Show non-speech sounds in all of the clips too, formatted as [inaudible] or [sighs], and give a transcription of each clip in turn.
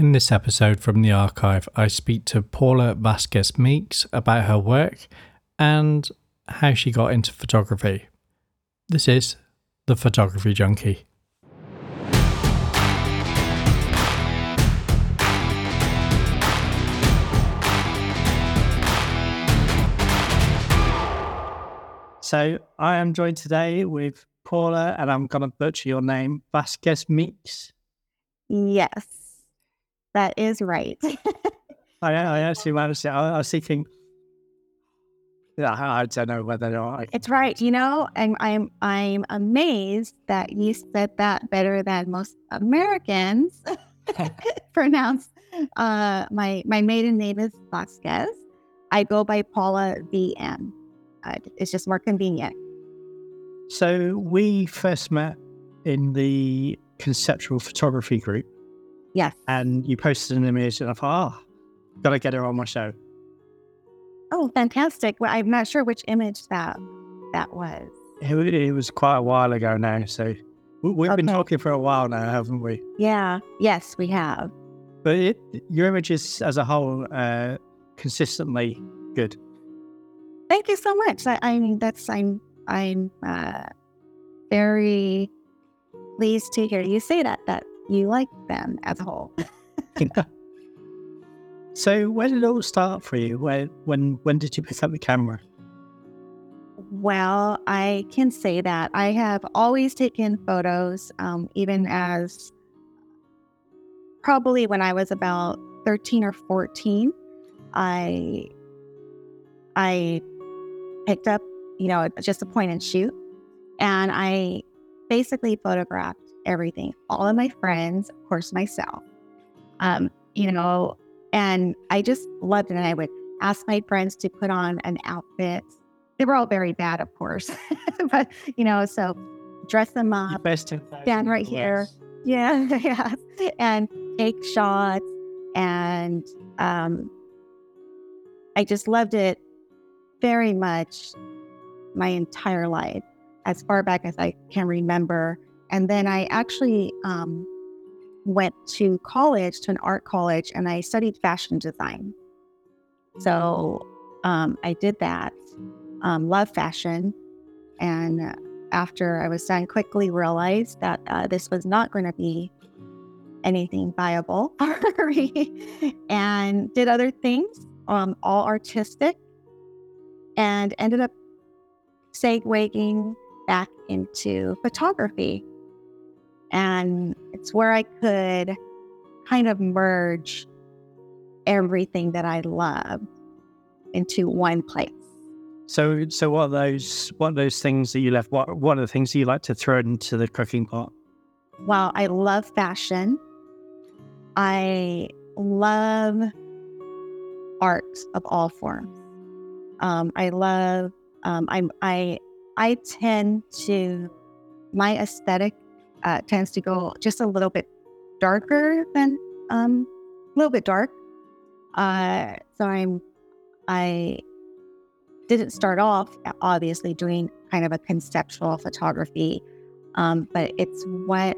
In this episode from the archive, I speak to Paula Vasquez Meeks about her work and how she got into photography. This is The Photography Junkie. So I am joined today with Paula, and I'm going to butcher your name, Vasquez Meeks. Yes, that is right. [laughs] I, I actually managed to. I, I was thinking. Yeah, I don't know whether or not it's right. You know, and I'm I'm amazed that you said that better than most Americans [laughs] [laughs] pronounce. Uh, my my maiden name is Vasquez. I go by Paula VM. Uh, it's just more convenient. So we first met in the conceptual photography group. Yes. And you posted an image, and I thought, oh, gotta get her on my show. Oh, fantastic! Well, I'm not sure which image that that was. It, it was quite a while ago now, so we, have okay. been talking for a while now, haven't we? Yeah. Yes, we have. But it, your images as a whole, uh, consistently good. Thank you so much. I, I mean, that's I'm I'm uh, very pleased to hear you say that that you like them as a whole. so where did it all start for you? When when when did you pick up the camera? Well, I can say that I have always taken photos, um, even as probably when I was about 13 or 14. I I picked up, you know, just a point and shoot, and I basically photographed everything, all of my friends, of course, myself. Um, you know, and I just loved it. And I would ask my friends to put on an outfit. They were all very bad, of course, [laughs] but you know, so dress them up, best stand right here, yeah, [laughs] yeah, and take shots. And um, I just loved it very much my entire life, as far back as I can remember. And then I actually um, went to college, to an art college, and I studied fashion design. So um, I did that, um, love fashion. And after I was done, quickly realized that uh, this was not going to be anything viable [laughs] and did other things, um, all artistic, and ended up segueing back into photography. And it's where I could kind of merge everything that I love into one place. So, so what are those? What are those things that you left? What What are the things that you like to throw into the cooking pot? Well, I love fashion. I love art of all forms. Um, I love. Um, I'm. I. I tend to. My aesthetic uh, tends to go just a little bit darker than um, a little bit dark. Uh, so I'm I didn't start off obviously doing kind of a conceptual photography, um, but it's what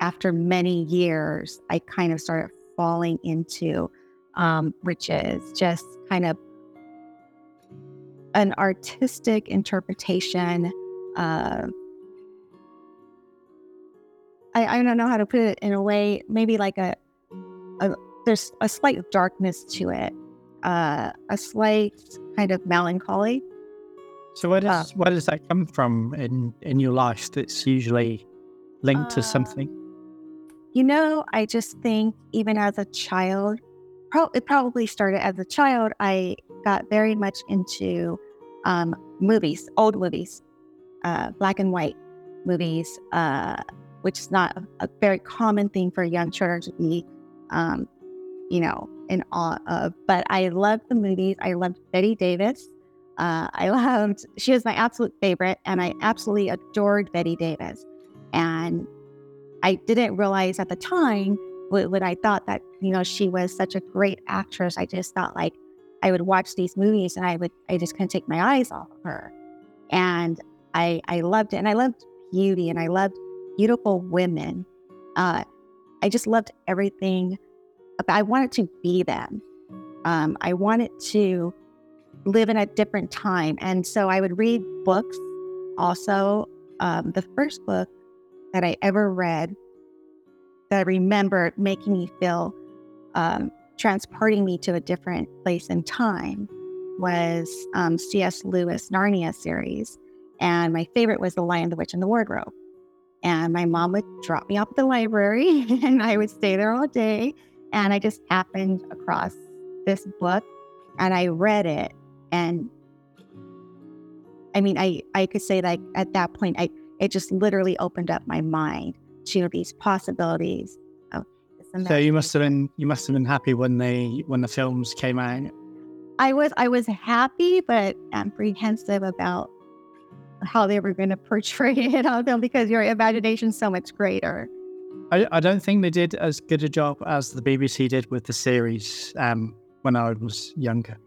after many years I kind of started falling into, um, which is just kind of an artistic interpretation of I, I don't know how to put it in a way, maybe like a, a there's a slight darkness to it, uh, a slight kind of melancholy. So where does uh, where does that come from in in your life? That's usually linked uh, to something. You know, I just think even as a child, pro- it probably started as a child. I got very much into um, movies, old movies, uh, black and white movies, uh, which is not a, very common thing for young children to be, um, you know, in awe of. But I loved the movies. I loved Bette Davis. Uh, I loved, she was my absolute favorite, and I absolutely adored Bette Davis. And I didn't realize at the time when I thought that, you know, she was such a great actress. I just thought like I would watch these movies and I would, I just couldn't take my eyes off of her. And I, I loved it. And I loved beauty and I loved beautiful women. Uh, I just loved everything I wanted to be them. Um, I wanted to live in a different time. And so I would read books. Also, um, the first book that I ever read that I remember making me feel, um, transporting me to a different place and time was um, C.S. Lewis Narnia series. And my favorite was The Lion, the Witch, and the Wardrobe. And my mom would drop me off at the library [laughs] and I would stay there all day. And I just happened across this book and I read it. And I mean, I, I could say like at that point, I it just literally opened up my mind to these possibilities. so you must have been you must have been happy when they when the films came out. I was I was happy but apprehensive about how they were going to portray [laughs] it on film because your imagination's so much greater. I, I don't think they did as good a job as the BBC did with the series um, when I was younger.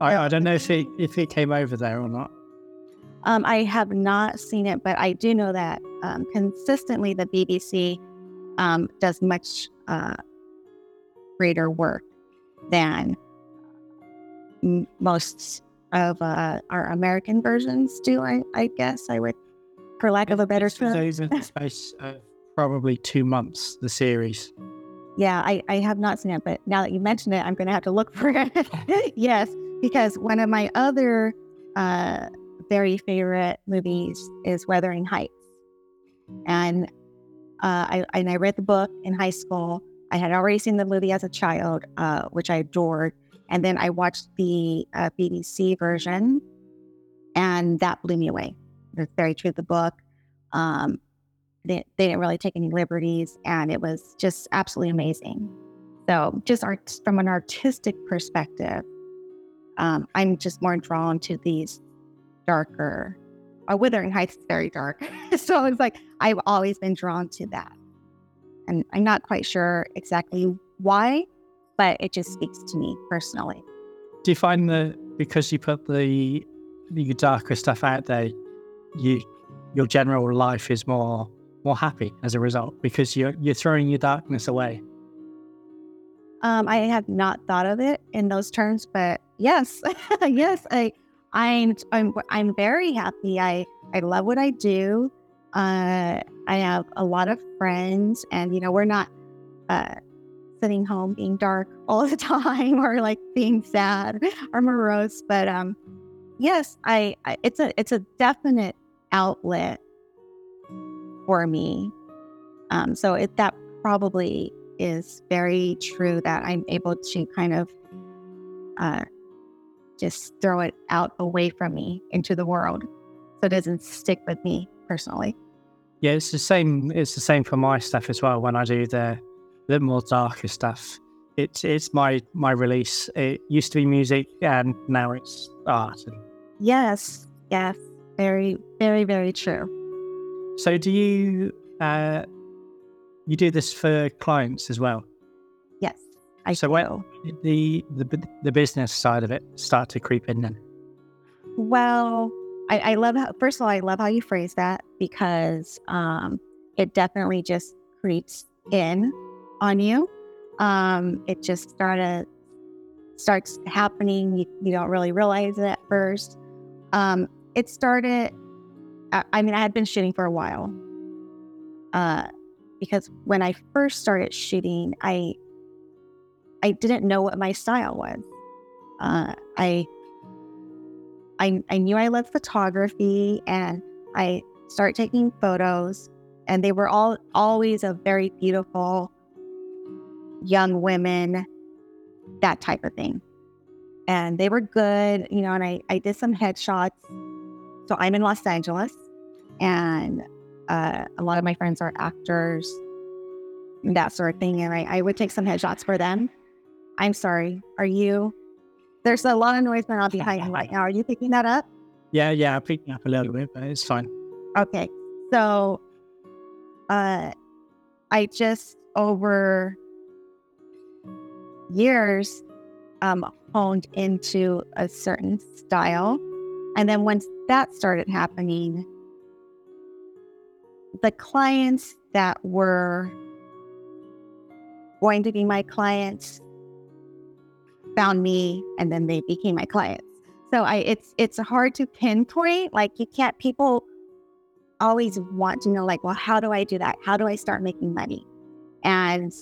I, I don't know if it if it came over there or not. Um, I have not seen it, but I do know that um, consistently the BBC um, does much uh, greater work than m- most of uh, our American versions do. I, I guess I would, for lack of a better term. Over the [laughs] space of probably two months. The series. Yeah, I, I have not seen it, but now that you mention it, I'm going to have to look for it. [laughs] [laughs] yes, because one of my other uh, very favorite movies is Wuthering Heights, and uh, I and I read the book in high school. I had already seen the movie as a child, uh, which I adored, and then I watched the uh, BBC version, and that blew me away. It's very true to the book. Um, they, they didn't really take any liberties, and it was just absolutely amazing. So, just art, from an artistic perspective, um, I'm just more drawn to these darker. Uh, Wuthering Heights is very dark, [laughs] so it's like I've always been drawn to that, and I'm not quite sure exactly why, but it just speaks to me personally. Do you find that because you put the the darker stuff out there, you your general life is more more happy as a result because you're you're throwing your darkness away? Um, I have not thought of it in those terms, but yes, [laughs] yes, I I'm I'm I'm very happy. I I love what I do. Uh, I have a lot of friends, and you know we're not uh, sitting home being dark [laughs] all the time or like being sad or morose. But um, yes, I, I it's a it's a definite outlet for me. Um, so it that probably is very true that I'm able to kind of uh, just throw it out away from me into the world, so it doesn't stick with me personally. Yeah, it's the same. It's the same for my stuff as well. When I do the the more darker stuff, it's it's my my release. It used to be music, and now it's art. Yes, yes, very, very, very true. So, do you uh, you do this for clients as well? Yes, I so when the the the business side of it start to creep in then? Well, I, I love how first of all I love how you phrase that because um, it definitely just creeps in on you. Um, it just started starts happening. You, you don't really realize it at first. Um, it started I, mean, I had been shooting for a while. Uh, because when I first started shooting, I I didn't know what my style was. Uh, I, I I knew I loved photography, and I started taking photos, and they were all always a very beautiful young women, that type of thing. And they were good, you know. And I I did some headshots. So I'm in Los Angeles and uh, a lot of my friends are actors, that sort of thing. And I, I would take some headshots for them. I'm sorry. Are you? There's a lot of noise going on behind you right [laughs] now. Are you picking that up? Yeah, yeah, I'm picking up a little bit, but it's fine. Okay. So, uh, I just over years um, honed into a certain style. And then once that started happening, the clients that were going to be my clients found me and then they became my clients. So I it's it's hard to pinpoint. Like you can't people always want to know like, well, how do I do that? How do I start making money? And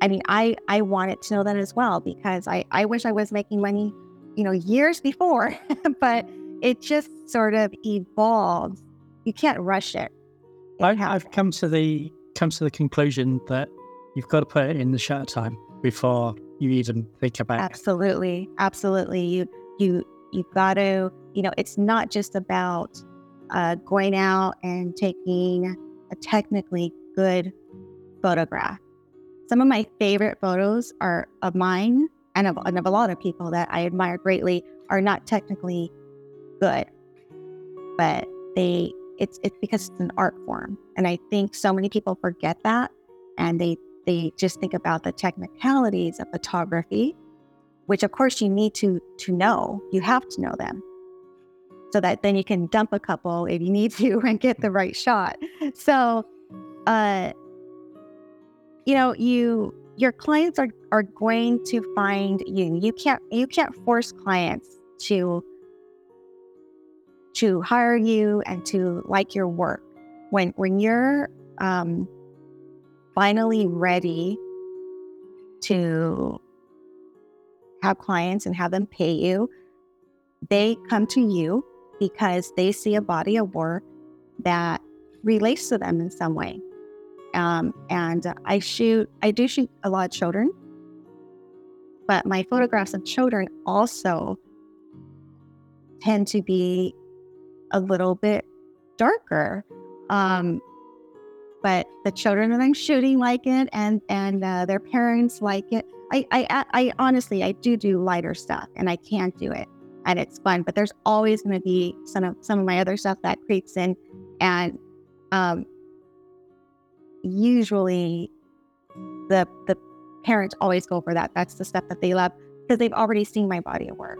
I mean, I I wanted to know that as well because I I wish I was making money, you know, years before, [laughs] but it just sort of evolved. You can't rush it. it I, I've come to the come to the conclusion that you've got to put it in the shutter time before you even think about absolutely. Absolutely. You you you've got to you know it's not just about uh, going out and taking a technically good photograph some of my favorite photos are of mine and of, and of a lot of people that i admire greatly are not technically good but they it's it's because it's an art form and i think so many people forget that and they they just think about the technicalities of photography, which of course you need to to know. You have to know them. So that then you can dump a couple if you need to [laughs] and get the right shot. So uh you know, you your clients are are going to find you. You can't you can't force clients to to hire you and to like your work. When when you're um finally ready to have clients and have them pay you, they come to you because they see a body of work that relates to them in some way. Um, and I shoot, I do shoot a lot of children, but my photographs of children also tend to be a little bit darker. Um, but the children that I'm shooting like it, and and uh, their parents like it. I, I I honestly I do do lighter stuff, and I can't do it, and it's fun. But there's always going to be some of some of my other stuff that creeps in, and um, usually the the parents always go for that. That's the stuff that they love because they've already seen my body of work.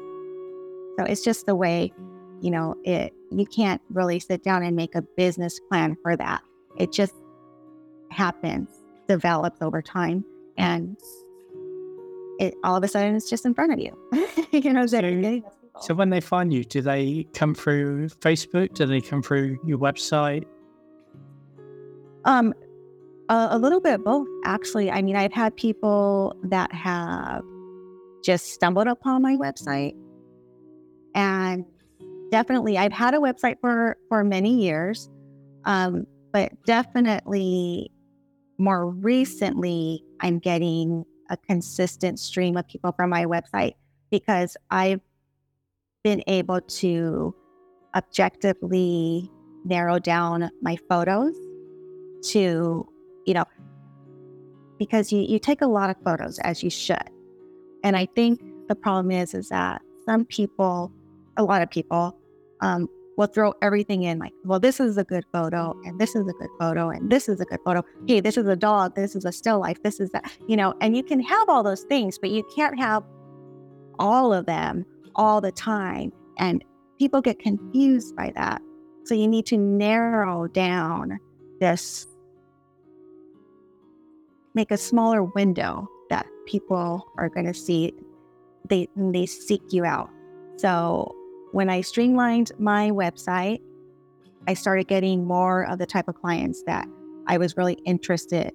So it's just the way, you know, it. You can't really sit down and make a business plan for that. It just happens, develops over time, and it all of a sudden it's just in front of you. [laughs] you know, so, so when they find you, do they come through Facebook? Do they come through your website? Um, a, a little bit both, actually. I mean, I've had people that have just stumbled upon my website, and definitely, I've had a website for for many years, um, but definitely more recently, I'm getting a consistent stream of people from my website because I've been able to objectively narrow down my photos to, you know, because you, you take a lot of photos as you should. And I think the problem is, is that some people, a lot of people, um, we'll throw everything in like, well, this is a good photo, and this is a good photo, and this is a good photo. Hey, this is a dog, this is a still life, this is that, you know, and you can have all those things, but you can't have all of them all the time. And people get confused by that. So you need to narrow down this, make a smaller window that people are going to see. They they seek you out. So when I streamlined my website, I started getting more of the type of clients that I was really interested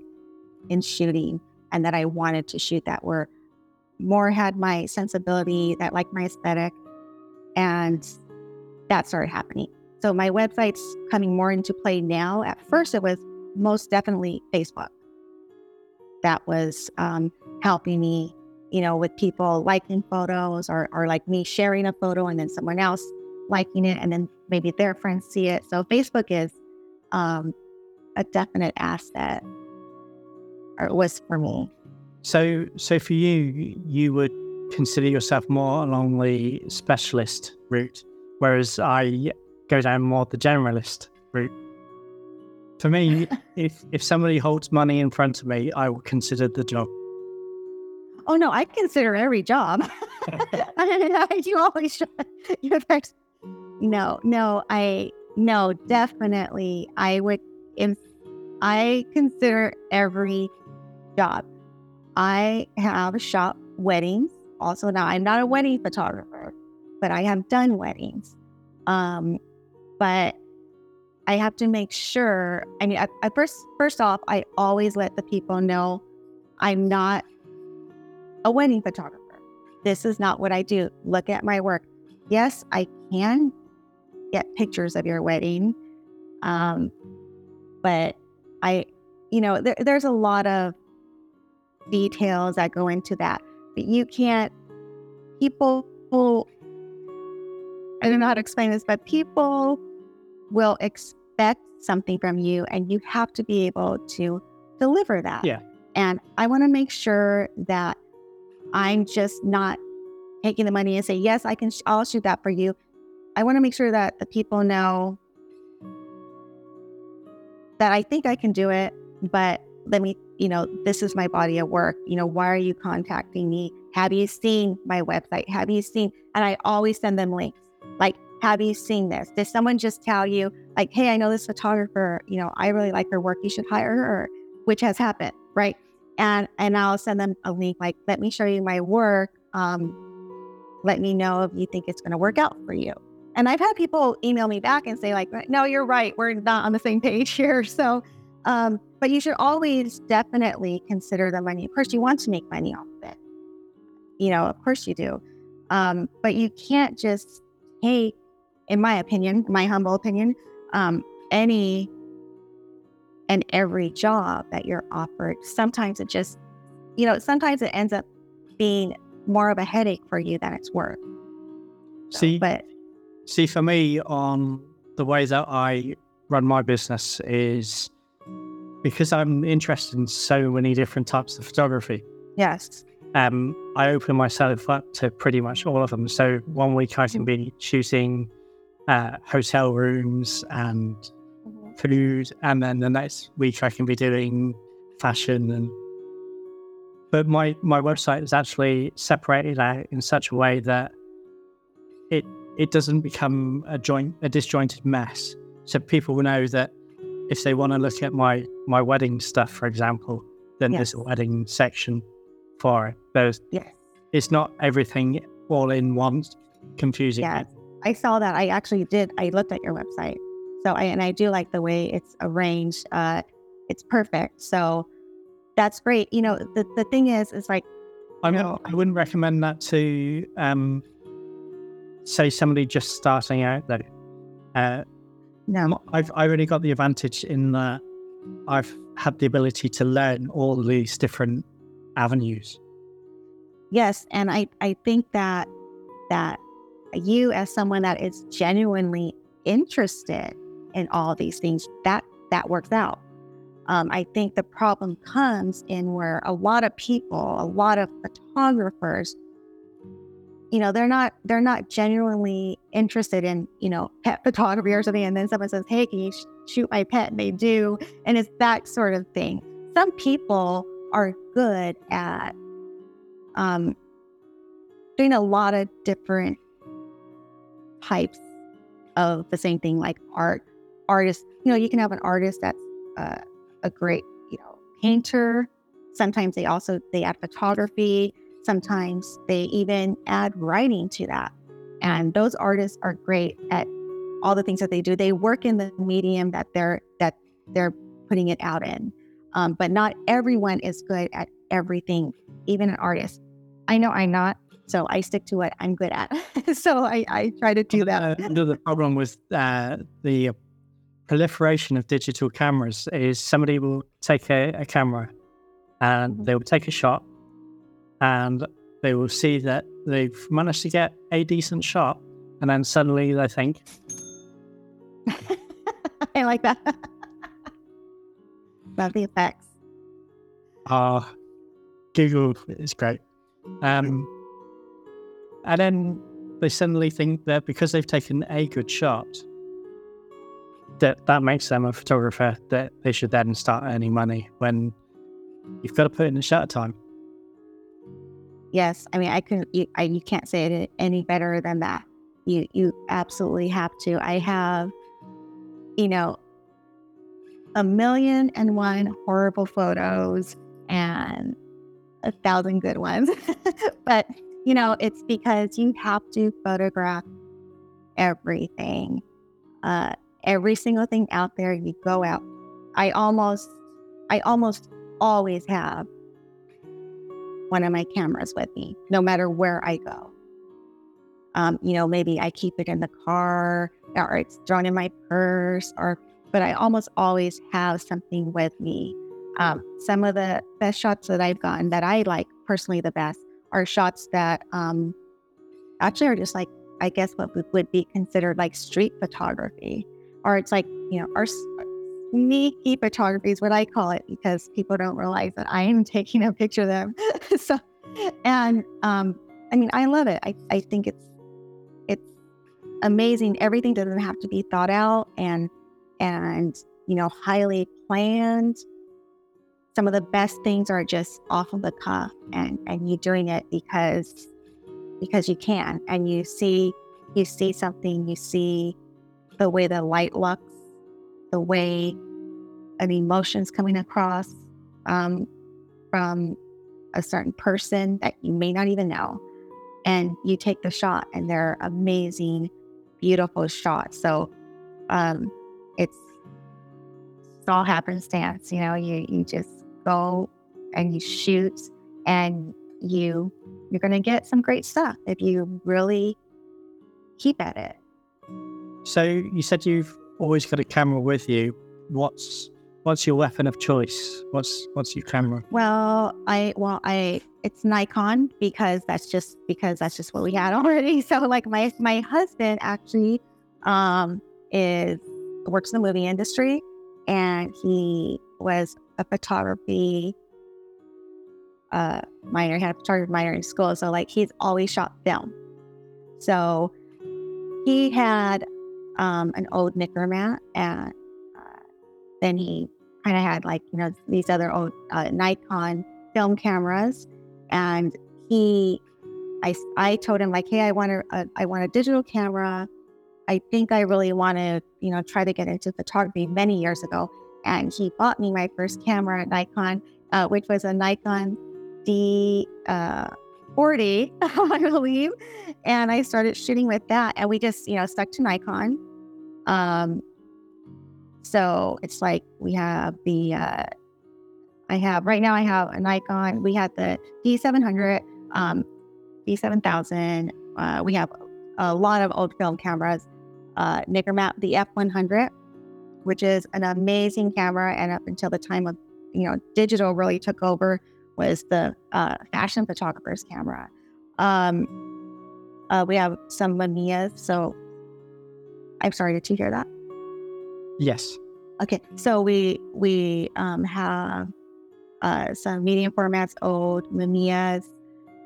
in shooting and that I wanted to shoot that were more had my sensibility, that like my aesthetic. And that started happening. So my website's coming more into play now. At first, it was most definitely Facebook. That was um, helping me you know, with people liking photos or, or like me sharing a photo and then someone else liking it and then maybe their friends see it. So Facebook is um, a definite asset or it was for me. So, so for you, you would consider yourself more along the specialist route, whereas I go down more the generalist route. For me, if if somebody holds money in front of me, I will consider the job oh no, I consider every job. [laughs] you always should. no, no, I no, definitely. I would if I consider every job. I have shot weddings. Also, now I'm not a wedding photographer, but I have done weddings. Um, but I have to make sure. I mean, I, first, first off, I always let the people know I'm not a wedding photographer. This is not what I do. Look at my work. Yes, I can get pictures of your wedding, um, but I, you know, there, there's a lot of details that go into that. But you can't. People, I don't know how to explain this, but people will expect something from you and you have to be able to deliver that. Yeah. And I want to make sure that I'm just not taking the money and say, yes, I can, sh- I'll shoot that for you. I want to make sure that the people know that I think I can do it, but let me, you know, this is my body of work. You know, why are you contacting me? Have you seen my website? Have you seen? And I always send them links. Have you seen this? Did someone just tell you, like, hey, I know this photographer, you know, I really like her work. You should hire her, which has happened, right? And and I'll send them a link, like, let me show you my work. Um, let me know if you think it's going to work out for you. And I've had people email me back and say, like, no, you're right. We're not on the same page [laughs] here. So, um, but you should always definitely consider the money. Of course, you want to make money off of it. You know, of course you do. Um, but you can't just take in my opinion, my humble opinion, um, any and every job that you're offered, sometimes it just, you know, sometimes it ends up being more of a headache for you than it's worth. So, see, but see, for me, on the way that I run my business is because I'm interested in so many different types of photography. Yes. Um, I open myself up to pretty much all of them. So one week I can be shooting uh, hotel rooms and mm-hmm. food, and then the next week I can be doing fashion and. But my my website is actually separated out in such a way that it it doesn't become a joint a disjointed mess. So people will know that if they want to look at my my wedding stuff, for example, then yes. there's a wedding section for it. There's yes. it's not everything all in one confusing. Yeah. I saw that. I actually did. I looked at your website. So I and I do like the way it's arranged. Uh, it's perfect. So that's great. You know, the, the thing is, is like, I mean, I wouldn't recommend that to, um, say somebody just starting out though. Uh, no, I've I already got the advantage in that I've had the ability to learn all these different avenues. Yes, and I I think that that you as someone that is genuinely interested in all these things, that that works out. Um, I think the problem comes in where a lot of people, a lot of photographers, you know, they're not they're not genuinely interested in you know pet [laughs] photography or something, and then someone says, "Hey, can you sh- shoot my pet?" and they do, and it's that sort of thing. Some people are good at um, doing a lot of different types of the same thing, like art. Artists, you know, you can have an artist that's uh, a great, you know, painter. Sometimes they also they add photography. Sometimes they even add writing to that. And those artists are great at all the things that they do. They work in the medium that they're that they're putting it out in. Um, but not everyone is good at everything, even an artist. I know I'm not. So I stick to what I'm good at. [laughs] so I, I try to do that. Uh, the problem with uh, the proliferation of digital cameras is somebody will take a, a camera and mm-hmm. they will take a shot and they will see that they've managed to get a decent shot. And then suddenly they think, [laughs] I like that. [laughs] Love the effects. Ah, uh, Google is great. Um, and then they suddenly think that because they've taken a good shot, that that makes them a photographer that they should then start earning money when you've got to put in the shutter time. Yes, I mean I can you, I, you can't say it any better than that. You you absolutely have to. I have, you know, a million and one horrible photos and a thousand good ones. [laughs] but, you know, it's because you have to photograph everything. Uh, every single thing out there you go out. I almost I almost always have one of my cameras with me, no matter where I go. Um, you know, maybe I keep it in the car or it's thrown in my purse or but I almost always have something with me. Um, some of the best shots that I've gotten that I like personally the best are shots that um, actually are just like I guess what would be considered like street photography, or it's like you know our sneaky photography is what I call it because people don't realize that I am [laughs] taking a picture of them. [laughs] so, and um, I mean, I love it. I, I think it's it's amazing. Everything doesn't have to be thought out and and you know highly planned. Some of the best things are just off of the cuff, and and you doing it because because you can, and you see you see something, you see the way the light looks, the way an emotion's coming across um, from a certain person that you may not even know. And you take the shot, and they're amazing, beautiful shots. So um, it's, it's all happenstance. You know, you, you just go and you shoot, and you you're going to get some great stuff if you really keep at it. So you said you've always got a camera with you. What's What's your weapon of choice? What's what's your camera? Well, I well I it's Nikon because that's just because that's just what we had [laughs] already. So like my my husband actually um is works in the movie industry and he was a photography uh minor, he had a photography minor in school. So like he's always shot film. So he had um an old Nikkormat and uh, then he kind of had like you know these other old uh, Nikon film cameras, and he, I, I told him like, hey, I want a, a I want a digital camera. I think I really want to you know try to get into photography many years ago, and he bought me my first camera, Nikon, uh, which was a Nikon D. Uh, 40, [laughs] I believe. And I started shooting with that. And we just, you know, stuck to Nikon. Um, so it's like we have the, uh, I have right now, I have a Nikon. We had the D700, um, D7000. Uh, we have a lot of old film cameras. Uh, Nikkormat, the F100, which is an amazing camera. And up until the time of, you know, digital really took over, was the uh, fashion photographer's camera. Um, uh, we have some Mamiyas. So I'm sorry, did you hear that? Yes. Okay, so we we um, have uh, some medium formats, old Mamiyas,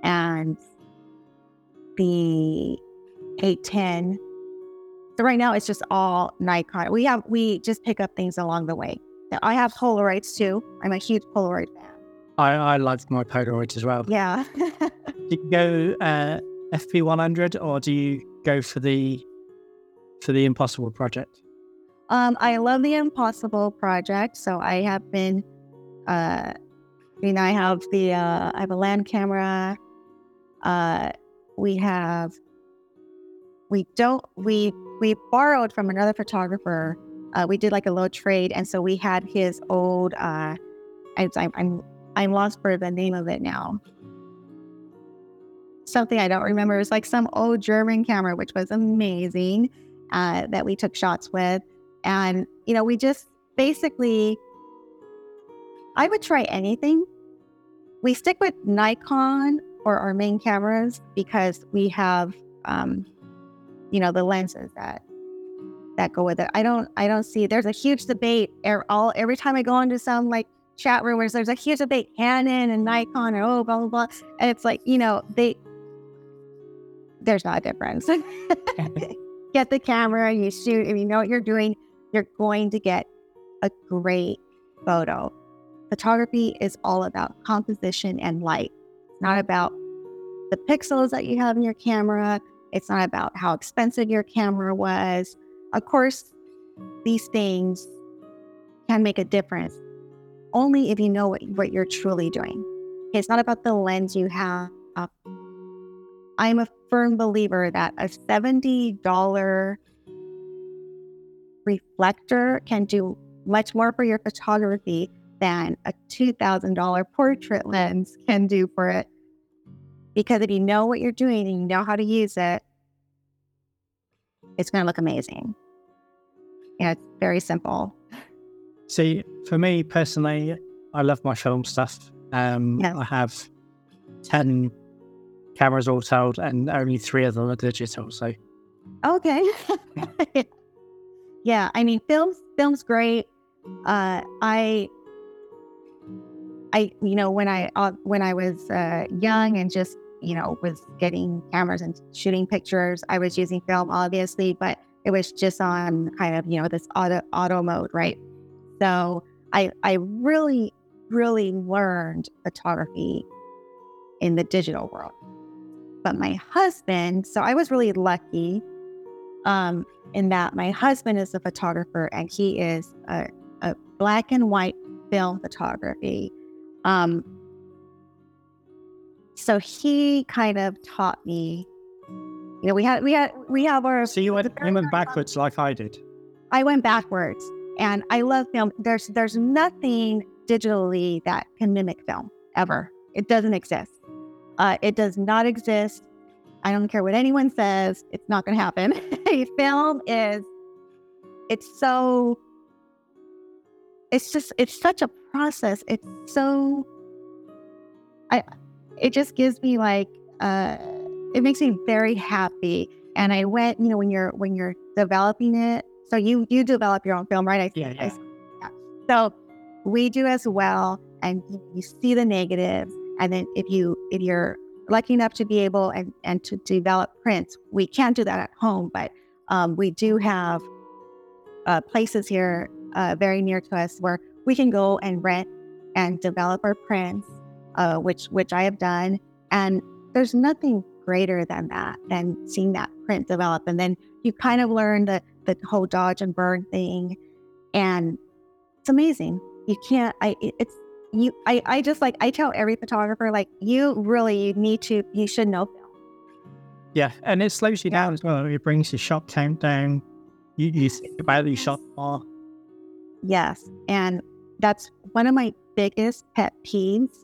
and the 810. So right now it's just all Nikon. We have we just pick up things along the way. Now, I have Polaroids too. I'm a huge Polaroid fan. I I love my Polaroids as well. Yeah. [laughs] do you go uh, FP 100 or do you go for the for the Impossible project? Um, I love the Impossible project. So I have been, uh, I mean, I have the, uh, I have a land camera. Uh, we have, we don't, we, we borrowed from another photographer. Uh, we did like a little trade. And so we had his old, uh, I, I'm, I'm lost for the name of it now. Something I don't remember. It was like some old German camera, which was amazing, uh, that we took shots with. And, you know, we just basically, I would try anything. We stick with Nikon or our main cameras because we have, um, you know, the lenses that that go with it. I don't, I don't see. There's a huge debate. All every time I go into some like chat rumors, there's a huge debate, Canon and Nikon, or oh, blah blah blah. And it's like, you know, they there's not a difference. [laughs] [laughs] Get the camera, you shoot, if you know what you're doing, you're going to get a great photo. Photography is all about composition and light. It's not about the pixels that you have in your camera. It's not about how expensive your camera was. Of course, these things can make a difference, only if you know what, what you're truly doing. It's not about the lens you have. I'm a firm believer that a $70 reflector can do much more for your photography than a $2,000 portrait lens can do for it. Because if you know what you're doing and you know how to use it, it's going to look amazing. Yeah, it's very simple. See, for me personally, I love my film stuff. Um, Yes. I have 10 cameras all told, and only three of them are digital. So, Okay. [laughs] yeah, I mean, films, film's great. Uh, I, I, you know, when I uh, when I was uh, young and just you know was getting cameras and shooting pictures, I was using film, obviously, but it was just on kind of you know this auto auto mode, right? So I I really really learned photography in the digital world. But my husband, so I was really lucky um, in that my husband is a photographer and he is a, a black and white film photography. Um, so he kind of taught me. You know, we had we had we have our. so you went, it's a very, you went backwards like I did. I went backwards, and I love film. There's there's nothing digitally that can mimic film ever. It doesn't exist. Uh, it does not exist. I don't care what anyone says. It's not going to happen. [laughs] film is. It's so. It's just it's such a process. It's so. I. It just gives me like. Uh, it makes me very happy. And I went, you know, when you're when you're developing it. So you you develop your own film, right? I, Yeah, I- yeah. yeah. So we do as well, and you- you see the negatives, and then if you if you're lucky enough to be able and and to develop prints, we can't do that at home, but um, we do have uh, places here uh, very near to us where we can go and rent and develop our prints, uh, which which I have done, and there's nothing greater than that than seeing that print develop, and then you kind of learn the the whole dodge and burn thing, and it's amazing. You can't. I. It's you. I. I just like. I tell every photographer like you really you need to. You should know film. Yeah, and it slows you down as well. It brings your shot count down. You, you think about your shot more. Yes, and that's one of my biggest pet peeves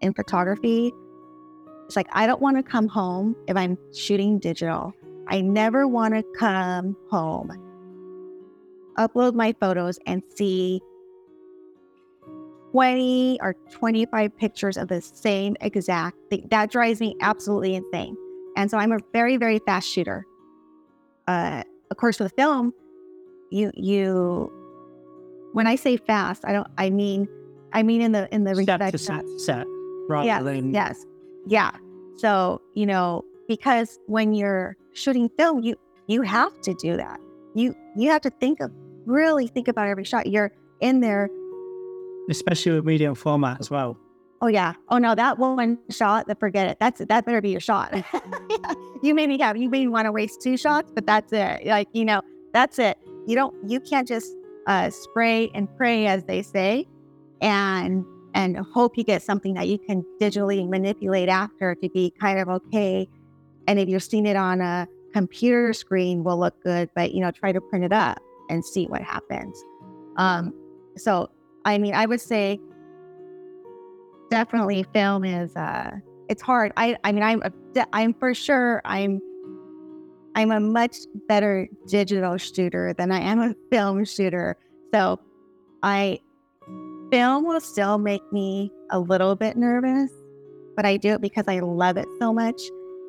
in photography. It's like I don't want to come home if I'm shooting digital. I never want to come home, upload my photos, and see 20 or 25 pictures of the same exact thing. That drives me absolutely insane. And so I'm a very, very fast shooter. Uh, of course, with film, you you when I say fast, I don't I mean I mean in the in the Step respect to set, set rather Yes, than Yes. Yeah. So, you know, because when you're shooting film, you you have to do that. You you have to think of really think about every shot. You're in there. especially with medium format as well. Oh yeah. Oh no, that one shot, that forget it. That's that better be your shot. [laughs] you maybe have you may want to waste two shots, but that's it. Like, you know, that's it. You don't you can't just uh spray and pray as they say and and hope you get something that you can digitally manipulate after to be kind of okay. And if you're seeing it on a computer screen will look good, but you know, try to print it up and see what happens. Um so I mean I would say definitely film is uh it's hard i i mean i'm i'm for sure i'm i'm a much better digital shooter than i am a film shooter so i film will still make me a little bit nervous but i do it because i love it so much.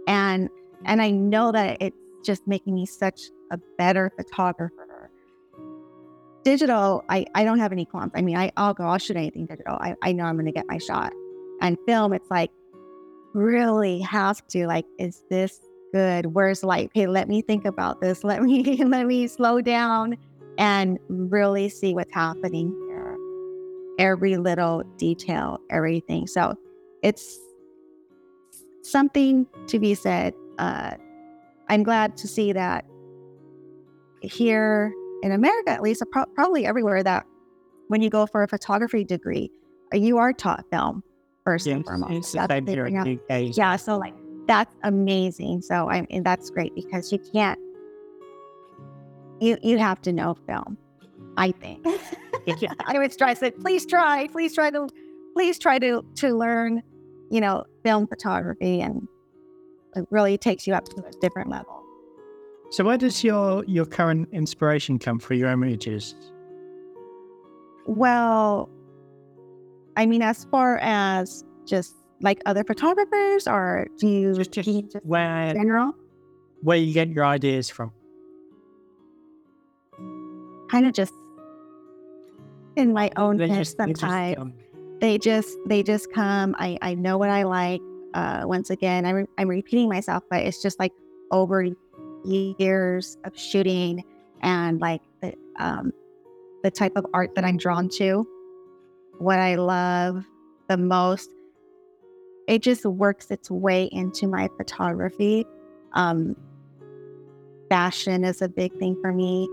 And and i know that it's just making me such a better photographer. Digital i i don't have any qualms. I mean I, i'll go i'll shoot anything digital. I, I know i'm going to get my shot. And film it's like really have to like is this good? Where's light? Hey let me think about this. [laughs] Let me let me slow down and really see what's happening every little detail everything so it's something to be said uh i'm glad to see that here in america at least pro- probably everywhere that when you go for a photography degree, uh, you are taught film first Yeah, and foremost. That's the here thing in out- the UK. yeah so like that's amazing so i and that's great because you can't you you have to know film i think [laughs] Yeah. i would stress it please try please try to please try to to learn you know film photography and it really takes you up to a different level So where does your your current inspiration come for your images? well i mean as far as just like other photographers or do you Just, just just where general where you get your ideas from? Kind of just in my own They just- they just, sometimes. um, they just they just come. I i know what i like uh once again i'm, I'm repeating myself but it's just like over years of shooting and like the um the type of art that i'm drawn to what i love the most it just works its way into my photography. Um fashion is a big thing for me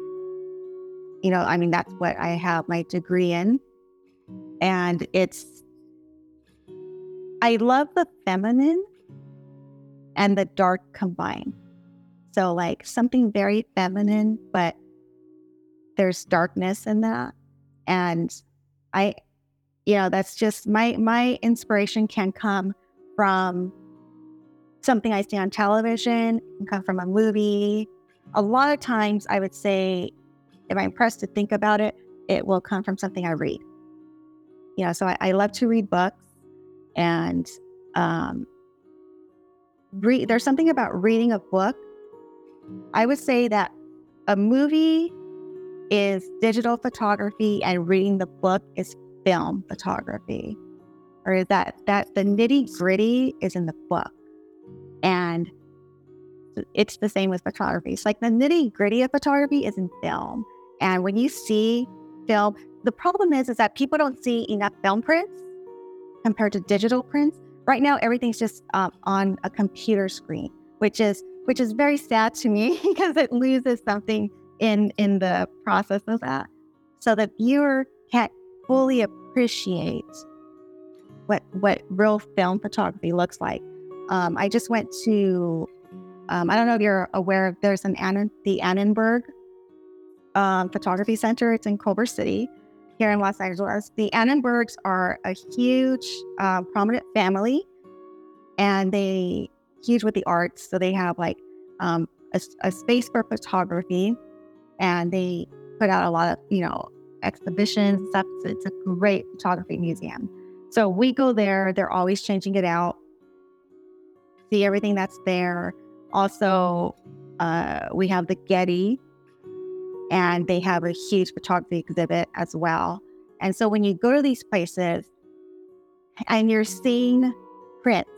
you know i mean that's what i have my degree in and it's I love the feminine and the dark combined. So like something very feminine, but there's darkness in that. And I you know, that's just my my inspiration can come from something I see on television, can come from a movie. A lot of times I would say if I'm pressed to think about it, it will come from something I read you know, so I, I love to read books and um, read. There's something about reading a book. I would say that a movie is digital photography and reading the book is film photography, or that that the nitty gritty is in the book, and it's the same with photography. It's like the nitty gritty of photography is in film, and when you see film the problem is is that people don't see enough film prints compared to digital prints. Right now everything's just um, on a computer screen which is which is very sad to me [laughs] because it loses something in in the process of that. So the viewer can't fully appreciate what what real film photography looks like. Um, i just went to um, i don't know if you're aware of there's an Annan, the annenberg um, photography center it's in culver city here in Los Angeles. The Annenbergs are a huge, uh, prominent family, and they huge with the arts. So they have like um, a, a space for photography, and they put out a lot of you know exhibitions stuff. So it's a great photography museum. So we go there. They're always changing it out. See everything that's there. Also, uh, we have the Getty and they have a huge photography exhibit as well. And so when you go to these places and you're seeing prints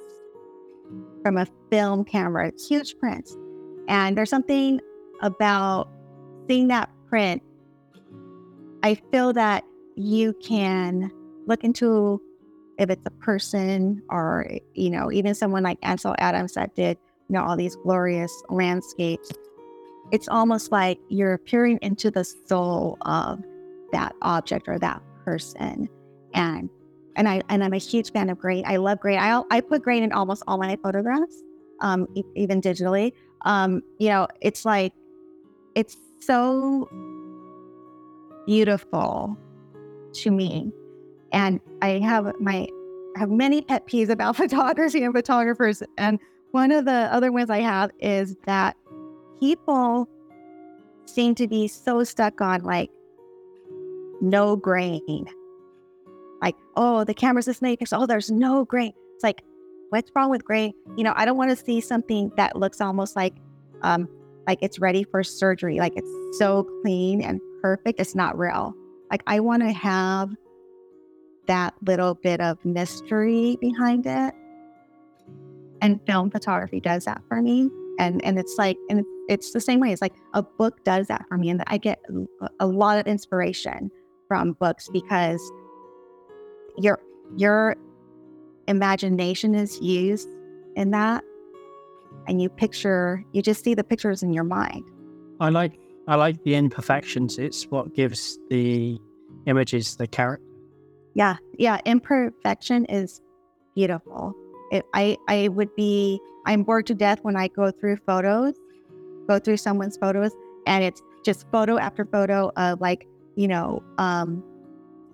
from a film camera, huge prints, and there's something about seeing that print, I feel that you can look into if it's a person or, you know, even someone like Ansel Adams that did, you know, all these glorious landscapes it's almost like you're peering into the soul of that object or that person. And and i and i'm a huge fan of grain i love grain i, I put grain in almost all my photographs um e- even digitally. Um you know it's like it's so beautiful to me. And i have my I have many pet peeves about [laughs] photography and photographers. And one of the other ones i have is that people seem to be so stuck on like no grain. Like, oh, the camera's this many pixels. Oh, there's no grain. It's like, what's wrong with grain? You know, I don't want to see something that looks almost like um like it's ready for surgery. Like it's so clean and perfect. It's not real. Like I want to have that little bit of mystery behind it. And film photography does that for me and and it's like and it's the same way it's like a book does that for me and i get a lot of inspiration from books because your your imagination is used in that and you picture you just see the pictures in your mind I like I like the imperfections. It's what gives the images the character. Yeah, yeah. Imperfection is beautiful. It, I I would be I'm bored to death when I go through photos, go through someone's photos, and it's just photo after photo of like you know um,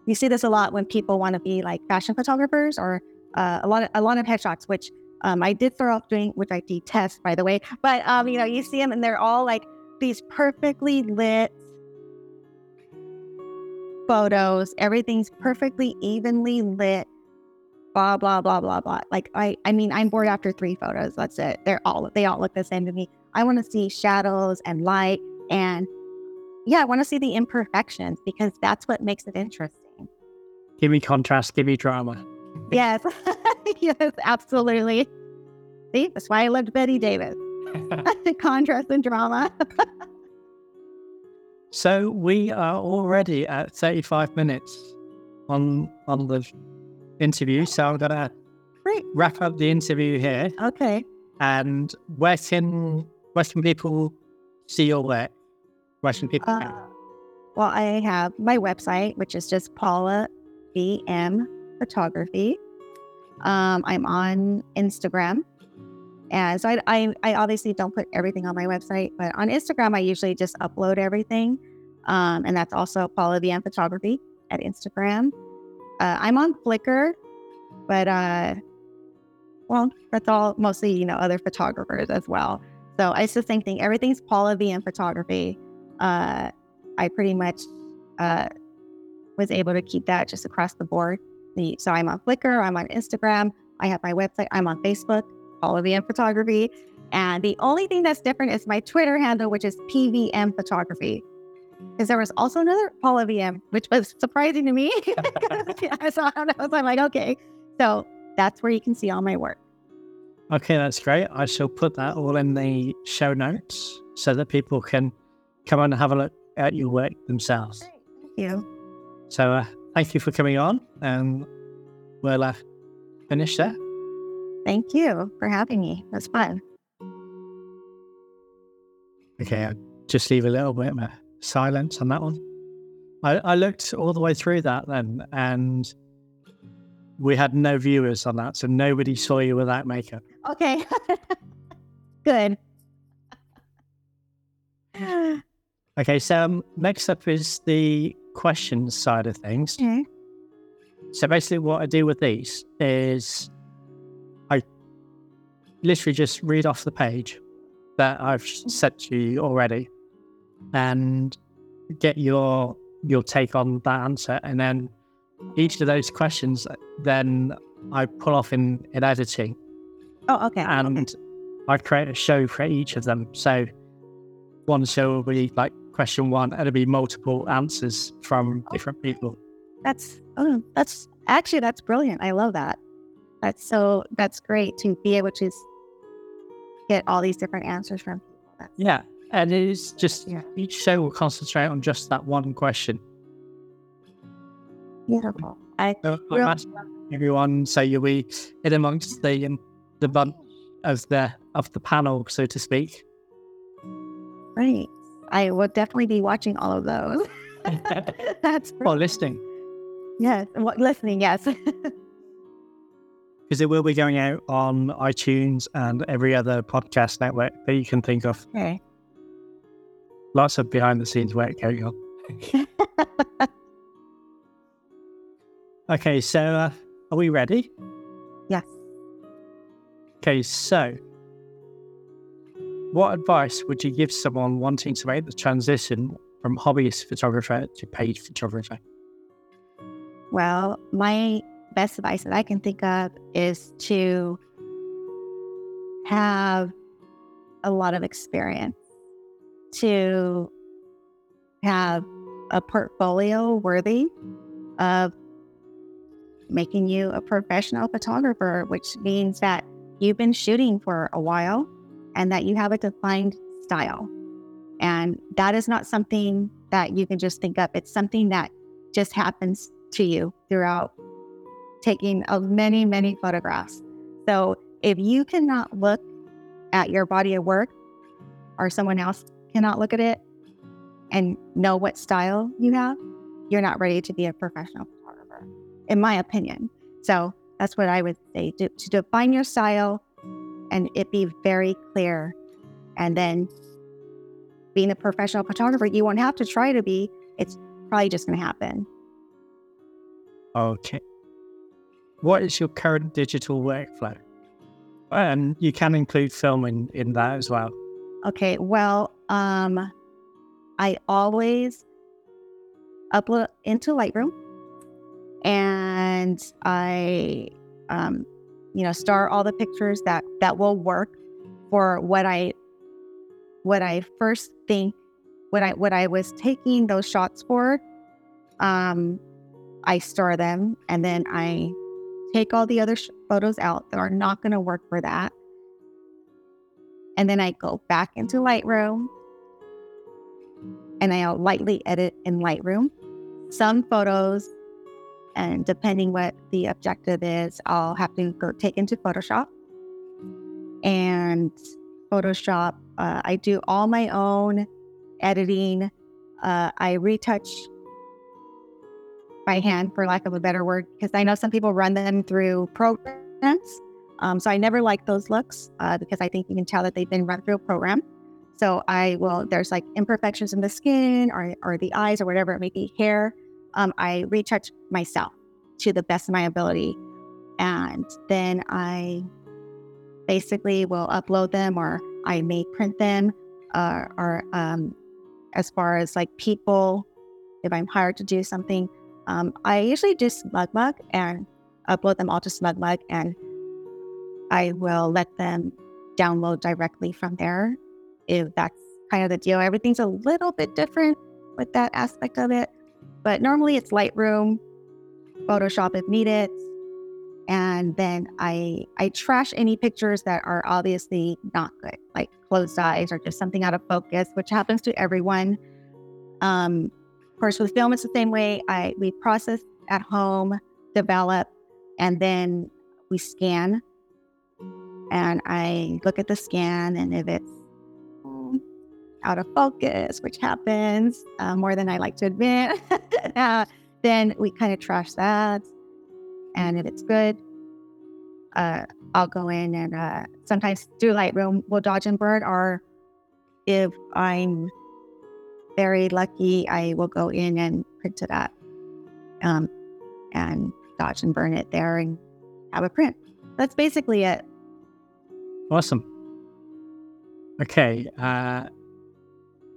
you see this a lot when people want to be like fashion photographers or uh, a lot of a lot of headshots, which um, I did start off doing, which I detest by the way. But um, you know, you see them and they're all like these perfectly lit photos. Everything's perfectly evenly lit. Blah blah blah blah blah. Like I, I mean, I'm bored after three photos. That's it. They're all they all look the same to me. I want to see shadows and light and yeah, I want to see the imperfections because that's what makes it interesting. Give me contrast. Give me drama. Yes, [laughs] yes, absolutely. See, that's why I loved Bette Davis. [laughs] [laughs] contrast and drama. so we are already at 35 minutes on on the interview. So I'm gonna Great. wrap up the interview here. Okay. And where can where can people see your work? Where can people? Uh, well, I have my website, which is just Paula VM Photography. Um, I'm on Instagram. And so I, I, I obviously don't put everything on my website, but on Instagram, I usually just upload everything. Um, and that's also Paula VM Photography at Instagram. Uh, I'm on Flickr, but uh, well, that's all mostly, you know, other photographers as well. So it's the same thing. Everything's Paula VM Photography. Uh, I pretty much uh, was able to keep that just across the board. The, so I'm on Flickr, I'm on Instagram, I have my website, I'm on Facebook, Paula VM Photography. And the only thing that's different is my Twitter handle, which is PVM Photography. Because there was also another Paula VM, which was surprising to me. [laughs] [laughs] I saw it, I was like, okay. So that's where you can see all my work. Okay, that's great. I shall put that all in the show notes so that people can come on and have a look at your work themselves. Thank you. So uh, thank you for coming on, and we'll uh, finish there. Thank you for having me. It was fun. Okay, I'll just leave a little bit of silence on that one. I, I looked all the way through that then, and we had no viewers on that, so nobody saw you without makeup. Okay. [laughs] Good. Okay, so um, next up is the questions side of things. Okay. So basically, what I do with these is I literally just read off the page that I've sent to you already, and get your your take on that answer, and then each of those questions, then I pull off in in editing, Oh, okay. and I create a show for each of them. So one show will be like question one, and it'll be multiple answers from oh. different people. That's oh, that's actually that's brilliant. I love that. That's so that's great to be able to get all these different answers from people. Yeah, and it is just Yeah. each show will concentrate on just that one question. beautiful. I So asking everyone, so you'll be in amongst the um, the bunch of the of the panel, so to speak. great. I will definitely be watching all of those. [laughs] that's great. Well, listening yes. What, listening, yes. because it will be going out on iTunes and every other podcast network that you can think of. okay. Lots of behind the scenes work going on. [laughs] Okay, so uh, are we ready? yes. Okay, so what advice would you give someone wanting to make the transition from hobbyist photographer to paid photographer? Well, my best advice that I can think of is to have a lot of experience, to have a portfolio worthy of making you a professional photographer, which means that you've been shooting for a while and that you have a defined style. And that is not something that you can just think up. It's something that just happens to you throughout taking of many, many photographs. So if you cannot look at your body of work or someone else cannot look at it and know what style you have, you're not ready to be a professional photographer, in my opinion. So that's what I would say to, to define your style and it be very clear. And then being a professional photographer, you won't have to try to be, it's probably just going to happen. Okay. What is your current digital workflow? And you can include filming in that as well. Okay, well, um, I always upload into Lightroom and I, um, you know, star all the pictures that that will work for what I, what I first think, what I what I was taking those shots for. Um, I star them and then I take all the other sh- photos out that are not going to work for that. And then I go back into Lightroom and I'll lightly edit in Lightroom. Some photos, and depending what the objective is, I'll have to go take into Photoshop. And Photoshop, uh, I do all my own editing. Uh, I retouch by hand, for lack of a better word, because I know some people run them through programs. Um, so I never like those looks uh, because I think you can tell that they've been run through a program. So I will, there's like imperfections in the skin or, or the eyes or whatever it may be, hair. Um, I retouch myself to the best of my ability. And then I basically will upload them or I may print them uh, or um, as far as like people, if I'm hired to do something, um, I usually do SmugMug and upload them all to SmugMug and I will let them download directly from there if that's kind of the deal. Everything's a little bit different with that aspect of it, but normally it's Lightroom, Photoshop if needed, and then I I trash any pictures that are obviously not good, like closed eyes or just something out of focus, which happens to everyone. Um, of course, with film, it's the same way. I we process at home, develop, and then we scan. And I look at the scan, and if it's out of focus, which happens uh, more than I like to admit, [laughs] uh, then we kind of trash that. And if it's good, uh, I'll go in and uh, sometimes do Lightroom, will dodge and burn, or if I'm very lucky, I will go in and print it up um, and dodge and burn it there and have a print. That's basically it. Awesome. Okay. Uh,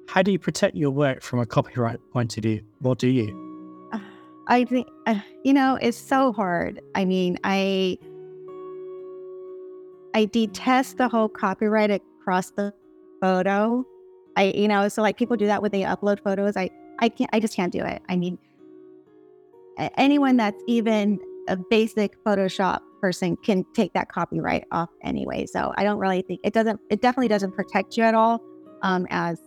how do you protect your work from a copyright point of view? What do you? [sighs] I think, uh, you know, it's so hard. I mean, I. I detest the whole copyright across the photo. I, you know, so like people do that when they upload photos. I, I can't, I just can't do it. I mean, anyone that's even a basic Photoshop person can take that copyright off anyway. So I don't really think it doesn't, it definitely doesn't protect you at all. Um, as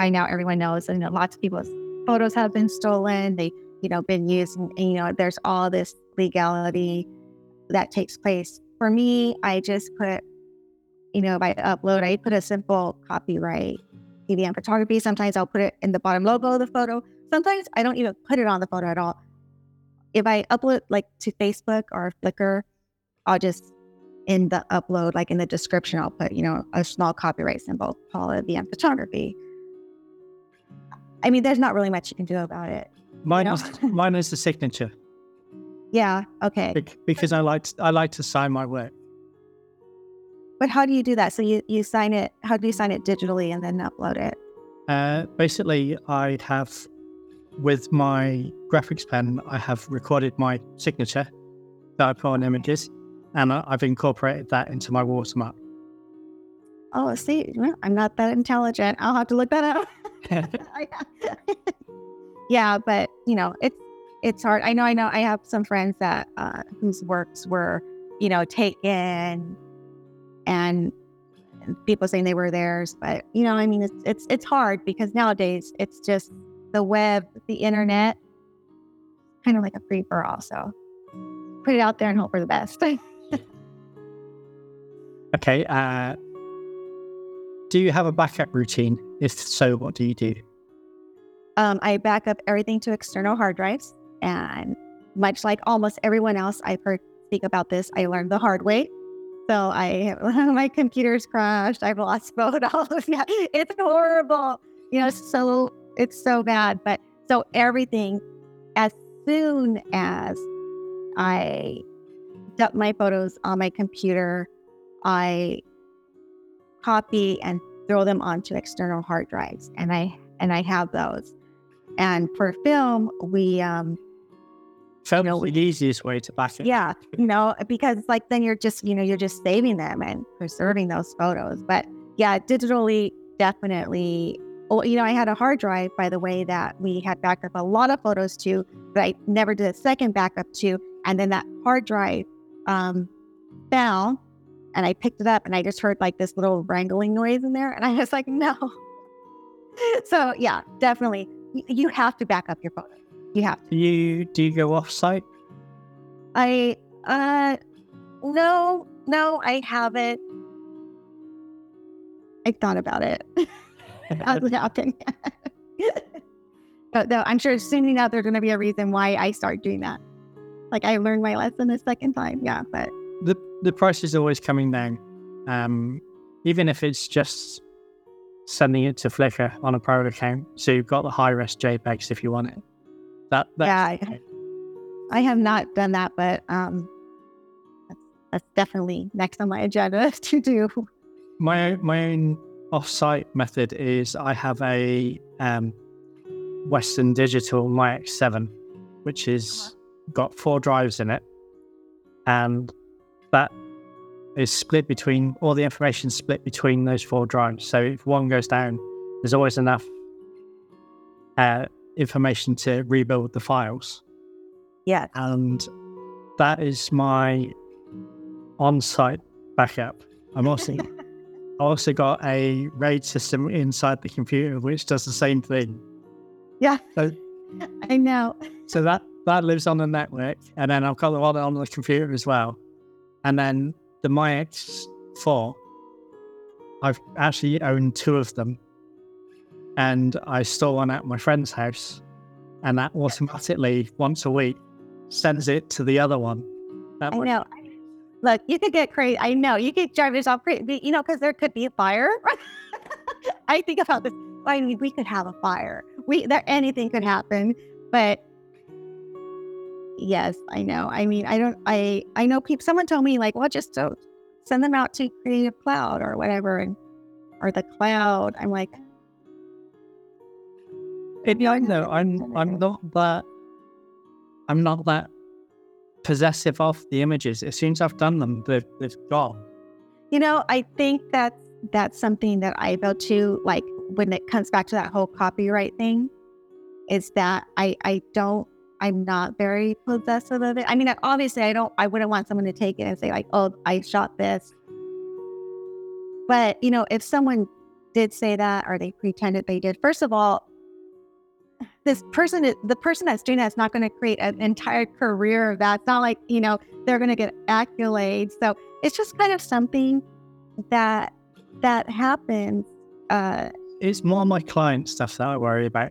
by now everyone knows, and you know, lots of people's photos have been stolen. They, you know, been used, and, and you know, there's all this legality that takes place. For me, I just put, you know, if I upload, I put a simple copyright PVM photography. Sometimes I'll put it in the bottom logo of the photo. Sometimes I don't even put it on the photo at all. If I upload like to Facebook or Flickr, I'll just in the upload, like in the description, I'll put, you know, a small copyright symbol, Paula VM photography. I mean, there's not really much you can do about it. Mine, know? is, [laughs] mine is the signature Yeah. Okay. bec- because I like to, I like to sign my work. But how do you do that? So you, you sign it, how do you sign it digitally and then upload it? Uh, basically, I have with my graphics pen, I have recorded my signature that I put on images, and I- I've incorporated that into my watermark. Oh, see, I'm not that intelligent. I'll have to look that up. [laughs] [laughs] yeah, but you know, it's it's hard. I know, I know. I have some friends that uh, whose works were, you know, taken, and people saying they were theirs. But you know, I mean, it's it's it's hard because nowadays it's just the web, the internet, kind of like a free for all. So put it out there and hope for the best. [laughs] okay. Uh, do you have a backup routine? If so, what do you do? Um, I back up everything to external hard drives. And much like almost everyone else I've heard speak about this, I learned the hard way. So I [laughs] my computer's crashed. I've lost [laughs] photos. yeah, it's horrible. You know, so it's so bad. But so everything, as soon as I dump my photos on my computer, I copy and throw them onto external hard drives, and I and I have those. And for film, we um, Film you know, the easiest way to back it. Yeah, you know, because like then you're just you know you're just saving them and preserving those photos. But yeah, digitally definitely. Well, you know, I had a hard drive, by the way, that we had backed up a lot of photos to, but I never did a second backup to. And then that hard drive um, fell and I picked it up and I just heard like this little wrangling noise in there. And I was like, no. [laughs] so yeah, definitely. You have to back up your photos. You have to. You do you go off site? I uh no, no, I haven't. I thought about it. [laughs] Hasn't happened [laughs] but though I'm sure soon enough there's gonna be a reason why I start doing that. Like I learned my lesson the second time. Yeah, but the price is always coming down. Um, even if it's just sending it to Flickr on a private account, so you've got the high res JPEGs if you want it. That yeah, I, I, have not done that, but um, that's, that's definitely next on my agenda [laughs] to do. My my own off-site method is I have a um, Western Digital MyX7, which is uh-huh. got four drives in it, and that is split between all the information split between those four drives. So if one goes down, there's always enough uh, information to rebuild the files. Yeah. And that is my on-site backup. I'm also [laughs] I also got a RAID system inside the computer which does the same thing. Yeah. So, [laughs] I know. So that that lives on the network, and then I've got the one on the computer as well. And then the MyX4, I've actually owned two of them. And I store one at my friend's house. And that automatically, once a week, sends it to the other one. That I know. Look, you could get crazy. I know you could drive yourself crazy, you know, because there could be a fire. [laughs] I think about this. I mean, we could have a fire. We there anything could happen, but yes, I know. I mean, I don't. I I know people. Someone told me like, well, just don't send them out to Creative Cloud or whatever, and or the cloud. I'm like, it, yeah, I know. I'm I'm not that. I'm not that possessive of the images. As soon as I've done them, they've they've gone. You know, I think that's that's something that I felt too. Like when it comes back to that whole copyright thing, is that I I don't I'm not very possessive of it. I mean, obviously, I don't, I wouldn't want someone to take it and say, like, oh, I shot this. But, you know, if someone did say that or they pretended they did, first of all, this person, the person that's doing that is not going to create an entire career of that. It's not like, you know, they're going to get accolades. So it's just kind of something that, that happens. Uh, it's more my client stuff that I worry about.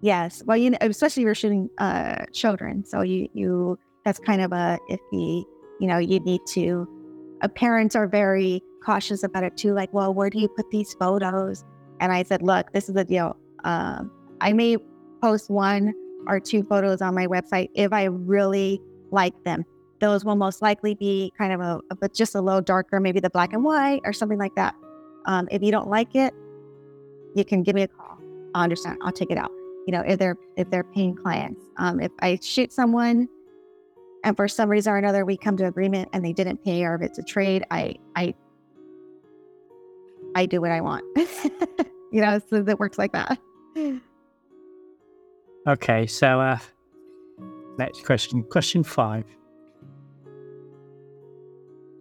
Yes. Well, you know, especially if you're shooting uh, children. So you, you, that's kind of a iffy, you know, you need to, uh, parents are very cautious about it too. Like, well, where do you put these photos? And I said, look, this is the deal. Um, I may post one or two photos on my website if I really like them. Those will most likely be kind of a, but just a little darker, maybe the black and white or something like that. Um, if you don't like it, you can give me a call. I understand. I'll take it out you know, if they're if they're paying clients. Um, if I shoot someone and for some reason or another we come to agreement and they didn't pay or if it's a trade, I I I do what I want. [laughs] you know, so it works like that. Okay, so uh next question. Question five.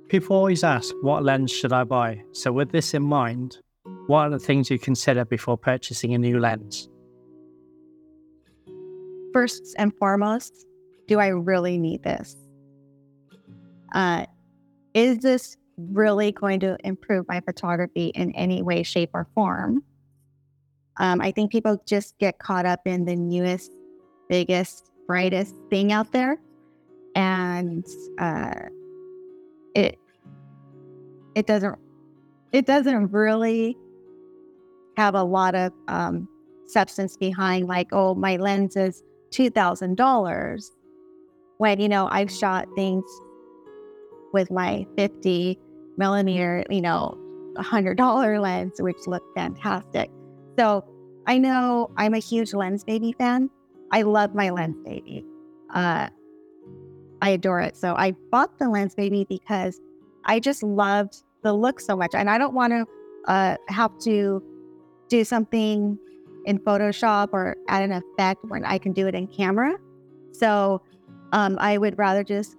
People always ask, what lens should I buy? So with this in mind, what are the things you consider before purchasing a new lens? First and foremost, do I really need this? Uh, is this really going to improve my photography in any way, shape, or form? Um, I think people just get caught up in the newest, biggest, brightest thing out there, and uh, it it doesn't it doesn't really have a lot of um, substance behind. Like, oh, my lens is two thousand dollars. When you know I've shot things with my fifty millimeter, you know, hundred dollar lens, which looked fantastic. So I know I'm a huge Lens Baby fan. I love my Lens Baby. Uh, I adore it. So I bought the Lens Baby because I just loved the look so much. And I don't want to uh, have to do something in Photoshop or add an effect when I can do it in camera. So um, I would rather just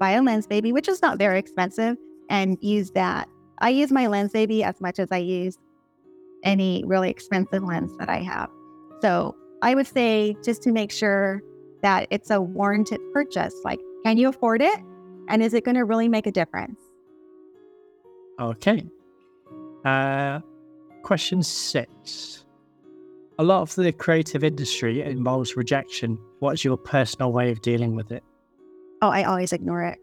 buy a Lens Baby, which is not very expensive, and use that. I use my Lens Baby as much as I use any really expensive lens that I have. So I would say just to make sure that it's a warranted purchase. Like, can you afford it? And is it going to really make a difference? Okay. Uh, question six. A lot of the creative industry involves rejection. What's your personal way of dealing with it? Oh, I always ignore it.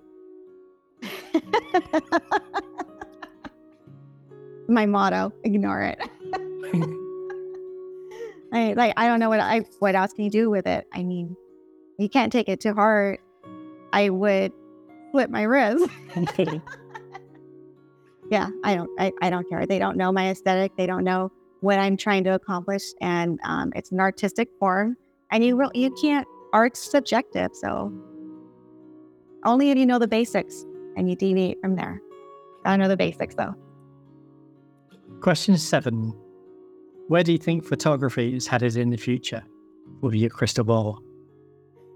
[laughs] My motto: ignore it. [laughs] I like I don't know what I what else can you do with it. I mean, you can't take it to heart. I would flip my wrist. [laughs] yeah, I don't I, I don't care. They don't know my aesthetic. They don't know what I'm trying to accomplish, and um, it's an artistic form. And you re- you can't art's subjective, so only if you know the basics and you deviate from there. Gotta know the basics though. Question seven where do you think photography is headed in the future with your crystal ball?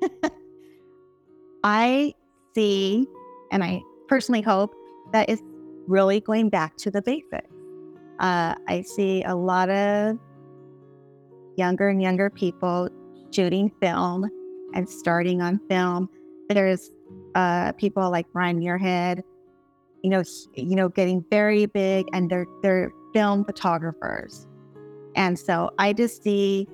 [laughs] I see, and I personally hope that it's really going back to the basics. Uh, I see a lot of younger and younger people shooting film and starting on film. There's uh, people like Ryan Muirhead, you know, you know, getting very big, and they're they're film photographers. And so I just see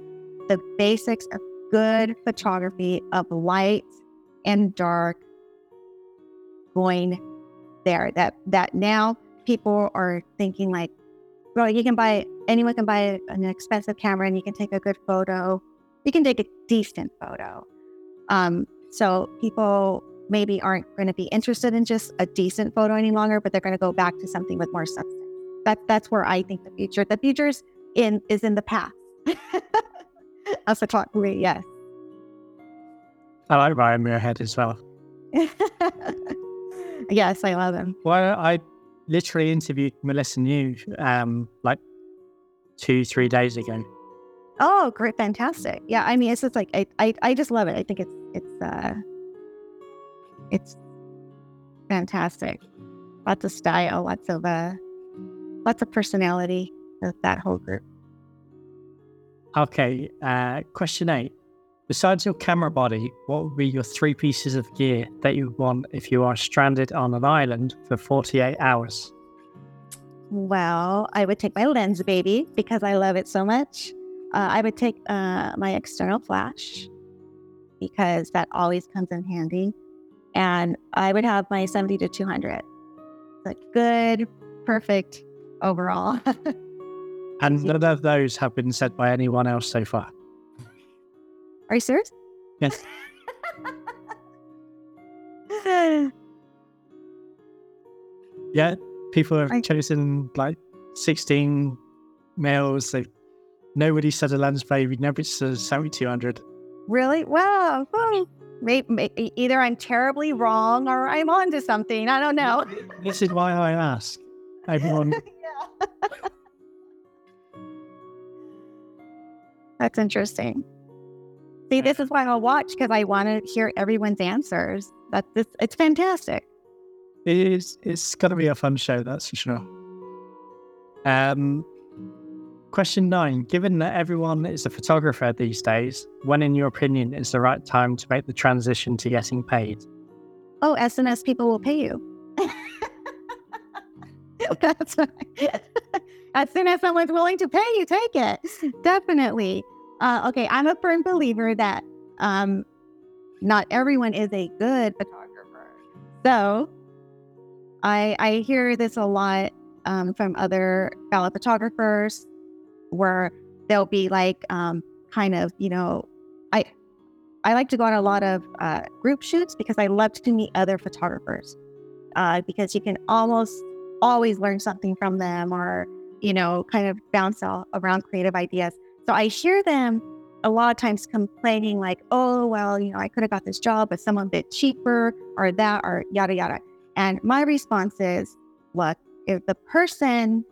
the basics of good photography of light and dark going there. That that now people are thinking like, well, you can buy anyone can buy an expensive camera and you can take a good photo. You can take a decent photo. Um, so people maybe aren't going to be interested in just a decent photo any longer, but they're going to go back to something with more substance. That that's where I think the future. The future's in is in the past. [laughs] a photography, yes. I like Ryan Muirhead as well. [laughs] yes, I love him. Well, I literally interviewed Melissa New um, like two, three days ago. Oh, great, fantastic! Yeah, I mean, it's just like I, I, I just love it. I think it's, it's, uh, it's fantastic. Lots of style, lots of, uh, lots of personality of that whole group. Okay, uh, question eight. Besides your camera body, what would be your three pieces of gear that you would want if you are stranded on an island for 48 hours? Well, I would take my lens baby because I love it so much. Uh, I would take uh, my external flash because that always comes in handy. And I would have my 70 to 200. Like good, perfect overall. [laughs] And none of those have been said by anyone else so far. Are you serious? Yes. [laughs] yeah, people have I... chosen like 16 males. They nobody said a lens baby, nobody said 7200. Really? Wow. maybe, either I'm terribly wrong or I'm onto something. I don't know. This is why I ask. Everyone. [laughs] That's interesting. See, this is why I'll watch because I want to hear everyone's answers. That's this, it's fantastic. It is. It's going to be a fun show, that's for sure. Um, question nine: Given that everyone is a photographer these days, when, in your opinion, is the right time to make the transition to getting paid? Oh, SNS people will pay you. [laughs] That's right. [laughs] as soon as someone's willing to pay you, take it. Definitely. Uh, okay, I'm a firm believer that um, not everyone is a good photographer. So I I hear this a lot um, from other fellow photographers where they'll be like um, kind of you know I I like to go on a lot of uh, group shoots because I love to meet other photographers uh, because you can almost always learn something from them or you know kind of bounce all around creative ideas. So I hear them a lot of times complaining like, oh well, you know I could have got this job but someone bit cheaper or that or yada yada. And my response is, look, if the person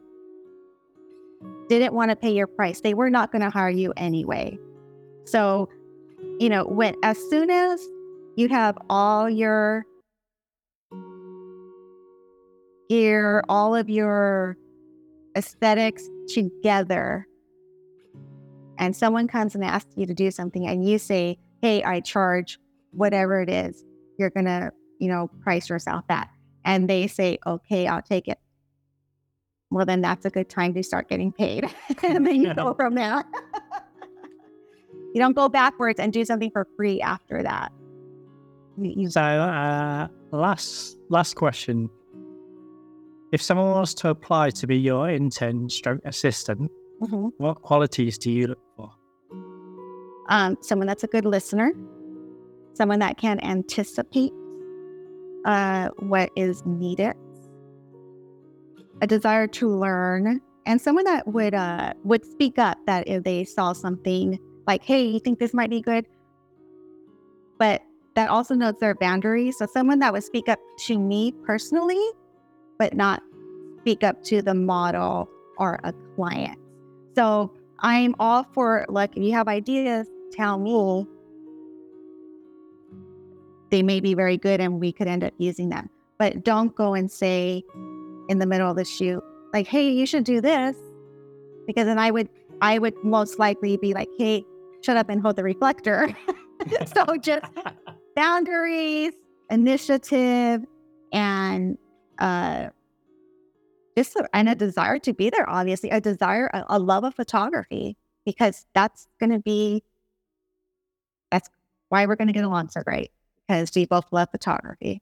didn't want to pay your price, they were not going to hire you anyway. So, you know, when as soon as you have all your gear, all of your aesthetics together, and someone comes and asks you to do something, and you say, Hey, I charge whatever it is, you're going to, you know, price yourself at and they say, okay, I'll take it. Well, then that's a good time to start getting paid. [laughs] and then you [laughs] go from there. [laughs] you don't go backwards and do something for free after that. You, so, uh, last last question: If someone wants to apply to be your intern, stroke assistant, mm-hmm. what qualities do you look for? Um, someone that's a good listener, someone that can anticipate uh, what is needed, a desire to learn, and someone that would uh, would speak up that if they saw something like, "Hey, you think this might be good?" But that also knows their boundaries. So someone that would speak up to me personally, but not speak up to the model or a client. So I'm all for like if you have ideas, tell me they may be very good and we could end up using them. But don't go and say in the middle of the shoot, like, hey, you should do this. Because then I would I would most likely be like, hey, shut up and hold the reflector. [laughs] so just [laughs] boundaries, initiative, and uh and a desire to be there, obviously, a desire, a, a love of photography, because that's gonna be that's why we're gonna get along so great because we both love photography.